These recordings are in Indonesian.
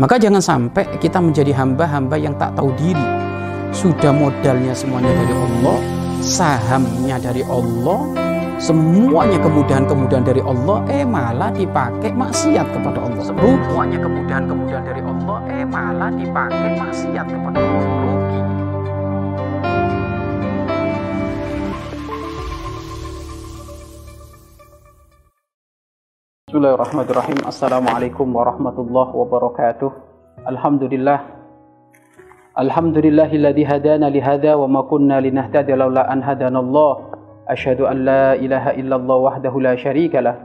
Maka jangan sampai kita menjadi hamba-hamba yang tak tahu diri. Sudah modalnya semuanya dari Allah, sahamnya dari Allah, semuanya kemudahan-kemudahan dari Allah, eh malah dipakai maksiat kepada Allah. Semuanya kemudahan-kemudahan dari Allah, eh malah dipakai maksiat kepada Allah. Bismillahirrahmanirrahim. Assalamualaikum warahmatullahi wabarakatuh. Alhamdulillah. Alhamdulillahilladzi hadana li hadza wa ma kunna linahtadiya laula an hadanallah. Asyhadu an la ilaha illallah wahdahu la syarika lah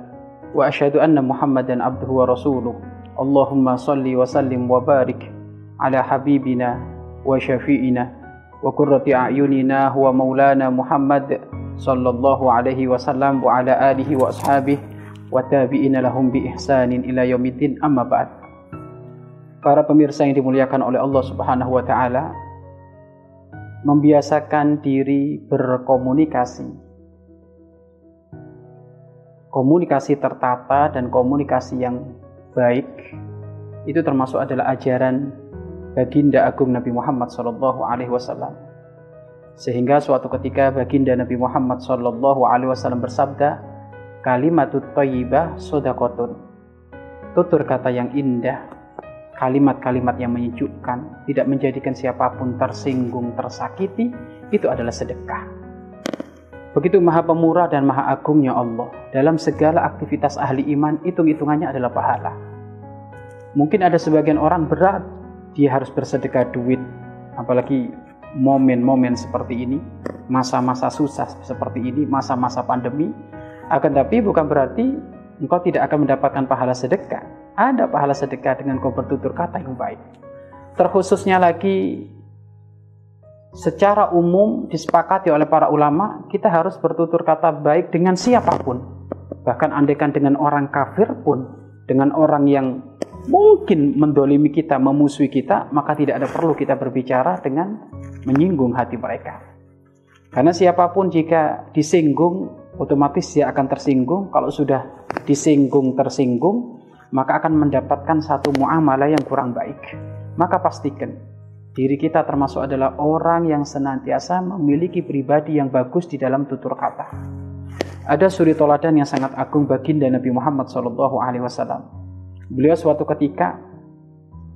wa asyhadu anna Muhammadan abduhu wa rasuluh. Allahumma salli wa sallim wa barik ala habibina wa syafi'ina wa qurrati a'yunina huwa maulana Muhammad sallallahu alaihi wasallam wa ala alihi wa ashabihi wa tabi'ina lahum bi ihsanin ila yaumiddin amma ba'd. Para pemirsa yang dimuliakan oleh Allah Subhanahu wa taala, membiasakan diri berkomunikasi. Komunikasi tertata dan komunikasi yang baik itu termasuk adalah ajaran baginda agung Nabi Muhammad sallallahu alaihi wasallam. Sehingga suatu ketika baginda Nabi Muhammad wasallam bersabda, kalimatut thayyibah sodakotun tutur kata yang indah. Kalimat-kalimat yang menyejukkan tidak menjadikan siapa pun tersinggung tersakiti itu adalah sedekah. Begitu maha pemurah dan maha agungnya Allah dalam segala aktivitas ahli iman hitung-hitungannya adalah pahala. Mungkin ada sebagian orang berat dia harus bersedekah duit apalagi momen-momen seperti ini masa-masa susah seperti ini masa-masa pandemi akan tapi bukan berarti engkau tidak akan mendapatkan pahala sedekah. Ada pahala sedekah dengan kau bertutur kata yang baik. Terkhususnya lagi secara umum disepakati oleh para ulama, kita harus bertutur kata baik dengan siapa pun. Bahkan andaikan dengan orang kafir pun, dengan orang yang mungkin mendolimi kita, memusuhi kita, maka tidak ada perlu kita berbicara dengan menyinggung hati mereka. Karena siapa pun jika disinggung otomatis dia akan tersinggung. Kalau sudah disinggung tersinggung, maka akan mendapatkan satu muamalah yang kurang baik. Maka pastikan diri kita termasuk adalah orang yang senantiasa memiliki pribadi yang bagus di dalam tutur kata. Ada suri toladan yang sangat agung baginda Nabi Muhammad SAW. Beliau suatu ketika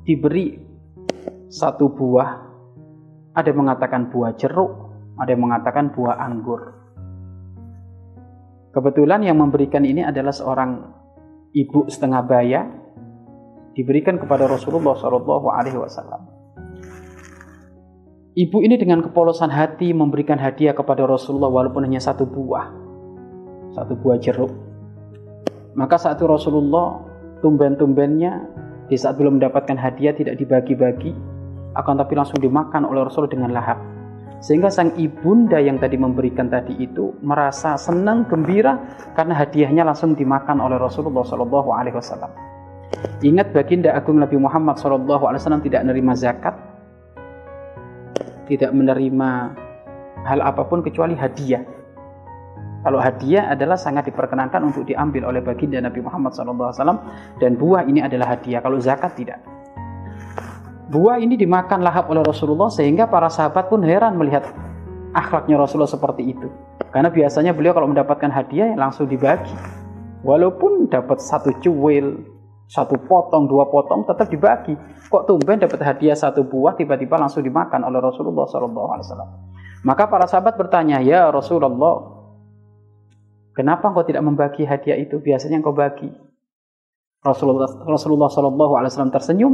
diberi satu buah, ada yang mengatakan buah jeruk, ada yang mengatakan buah anggur. Kebetulan yang memberikan ini adalah seorang ibu setengah baya diberikan kepada Rasulullah Shallallahu Alaihi Wasallam. Ibu ini dengan kepolosan hati memberikan hadiah kepada Rasulullah walaupun hanya satu buah, satu buah jeruk. Maka saat itu Rasulullah tumben-tumbennya di saat belum mendapatkan hadiah tidak dibagi-bagi, akan tapi langsung dimakan oleh Rasulullah dengan lahap. Sehingga sang ibunda yang tadi memberikan tadi itu merasa senang, gembira karena hadiahnya langsung dimakan oleh Rasulullah Shallallahu Alaihi Wasallam. Ingat baginda agung Nabi Muhammad Shallallahu Alaihi Wasallam tidak menerima zakat, tidak menerima hal apa pun kecuali hadiah. Kalau hadiah adalah sangat diperkenankan untuk diambil oleh baginda Nabi Muhammad SAW dan buah ini adalah hadiah. Kalau zakat tidak. Buah ini dimakan lahap oleh Rasulullah sehingga para sahabat pun heran melihat akhlaknya Rasulullah seperti itu. Karena biasanya beliau kalau mendapatkan hadiah langsung dibagi. Walaupun dapat satu cuil, satu potong, dua potong tetap dibagi. Kok tumben dapat hadiah satu buah tiba-tiba langsung dimakan oleh Rasulullah SAW. Maka para sahabat bertanya, ya Rasulullah, kenapa engkau tidak membagi hadiah itu? Biasanya engkau bagi. Rasulullah Shallallahu Alaihi Wasallam tersenyum,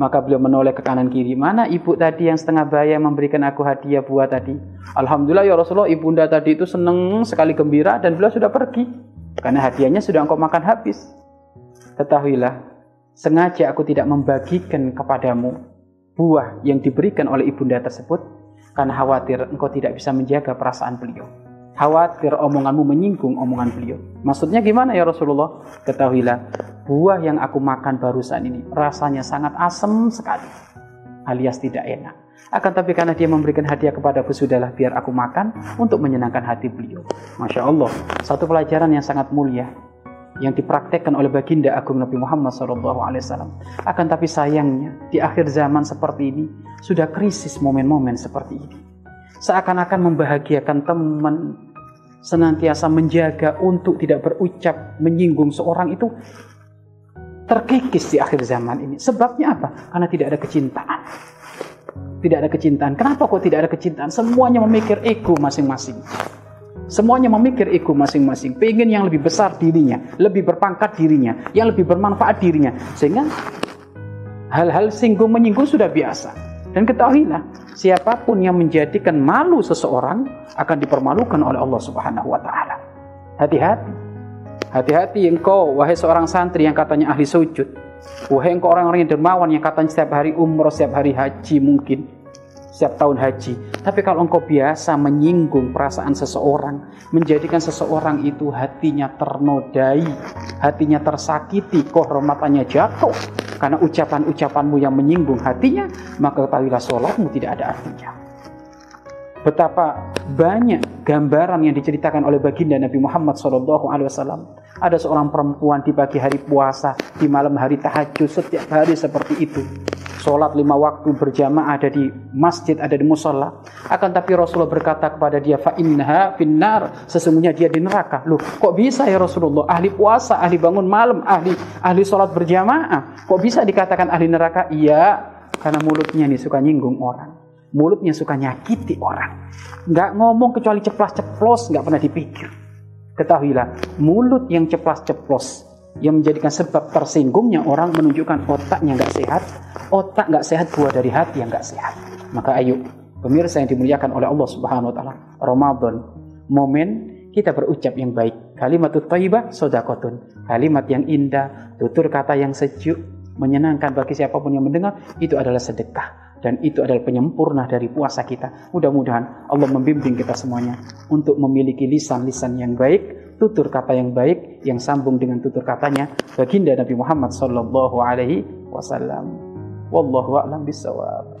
maka beliau menoleh ke kanan kiri. Mana ibu tadi yang setengah bayar memberikan aku hadiah buah tadi? Alhamdulillah ya Rasulullah, ibunda tadi itu senang sekali gembira dan beliau sudah pergi karena hadiahnya sudah engkau makan habis. Ketahuilah, sengaja aku tidak membagikan kepadamu buah yang diberikan oleh ibunda tersebut karena khawatir engkau tidak bisa menjaga perasaan beliau khawatir omonganmu menyinggung omongan beliau. Maksudnya gimana ya Rasulullah? Ketahuilah, buah yang aku makan barusan ini rasanya sangat asam sekali, alias tidak enak. Akan tapi karena dia memberikan hadiah kepadaku, sudahlah biar aku makan untuk menyenangkan hati beliau. Masya Allah, satu pelajaran yang sangat mulia. yang dipraktekkan oleh baginda agung Nabi Muhammad SAW. Akan tapi sayangnya di akhir zaman seperti ini sudah krisis momen-momen seperti ini. Seakan-akan membahagiakan teman, senantiasa menjaga untuk tidak berucap menyinggung seorang itu terkikis di akhir zaman ini. Sebabnya apa? Karena tidak ada kecintaan. Tidak ada kecintaan. Kenapa kok tidak ada kecintaan? Semuanya memikir ego masing-masing. Semuanya memikir ego masing-masing, pengen yang lebih besar dirinya, lebih berpangkat dirinya, yang lebih bermanfaat dirinya. Sehingga hal-hal singgung menyinggung sudah biasa. Dan ketahuilah, siapa pun yang menjadikan malu seseorang akan dipermalukan oleh Allah Subhanahu wa taala. Hati-hati. Hati-hati engkau wahai seorang santri yang katanya ahli sujud. Wahai engkau orang-orang yang dermawan yang katanya setiap hari umroh, setiap hari haji mungkin setiap tahun haji. Tapi kalau engkau biasa menyinggung perasaan seseorang, menjadikan seseorang itu hatinya ternodai, hatinya tersakiti, kehormatannya jatuh, karena ucapan-ucapanmu yang menyinggung hatinya, maka ketahuilah sholatmu tidak ada artinya. Betapa banyak gambaran yang diceritakan oleh baginda Nabi Muhammad SAW. Ada seorang perempuan di pagi hari puasa, di malam hari tahajud, setiap hari seperti itu sholat lima waktu berjamaah ada di masjid, ada di musola. Akan tapi Rasulullah berkata kepada dia, fa innaha finnar, sesungguhnya dia di neraka. Loh, kok bisa ya Rasulullah? Ahli puasa, ahli bangun malam, ahli ahli sholat berjamaah. Kok bisa dikatakan ahli neraka? Iya, karena mulutnya nih suka nyinggung orang. Mulutnya suka nyakiti orang. Nggak ngomong kecuali ceplas-ceplos, nggak pernah dipikir. Ketahuilah, mulut yang ceplas-ceplos yang menjadikan sebab tersinggungnya orang menunjukkan otaknya nggak sehat, otak nggak sehat buah dari hati yang nggak sehat. Maka ayo, pemirsa yang dimuliakan oleh Allah Subhanahu Wa Taala, Ramadan, momen kita berucap yang baik. Kalimat thayyibah sodakotun. Kalimat yang indah, tutur kata yang sejuk, menyenangkan bagi siapa pun yang mendengar, itu adalah sedekah. Dan itu adalah penyempurna dari puasa kita. Mudah-mudahan Allah membimbing kita semuanya untuk memiliki lisan-lisan yang baik, tutur kata yang baik yang sambung dengan tutur katanya baginda Nabi Muhammad sallallahu alaihi wasallam. Wallahu a'lam bissawab.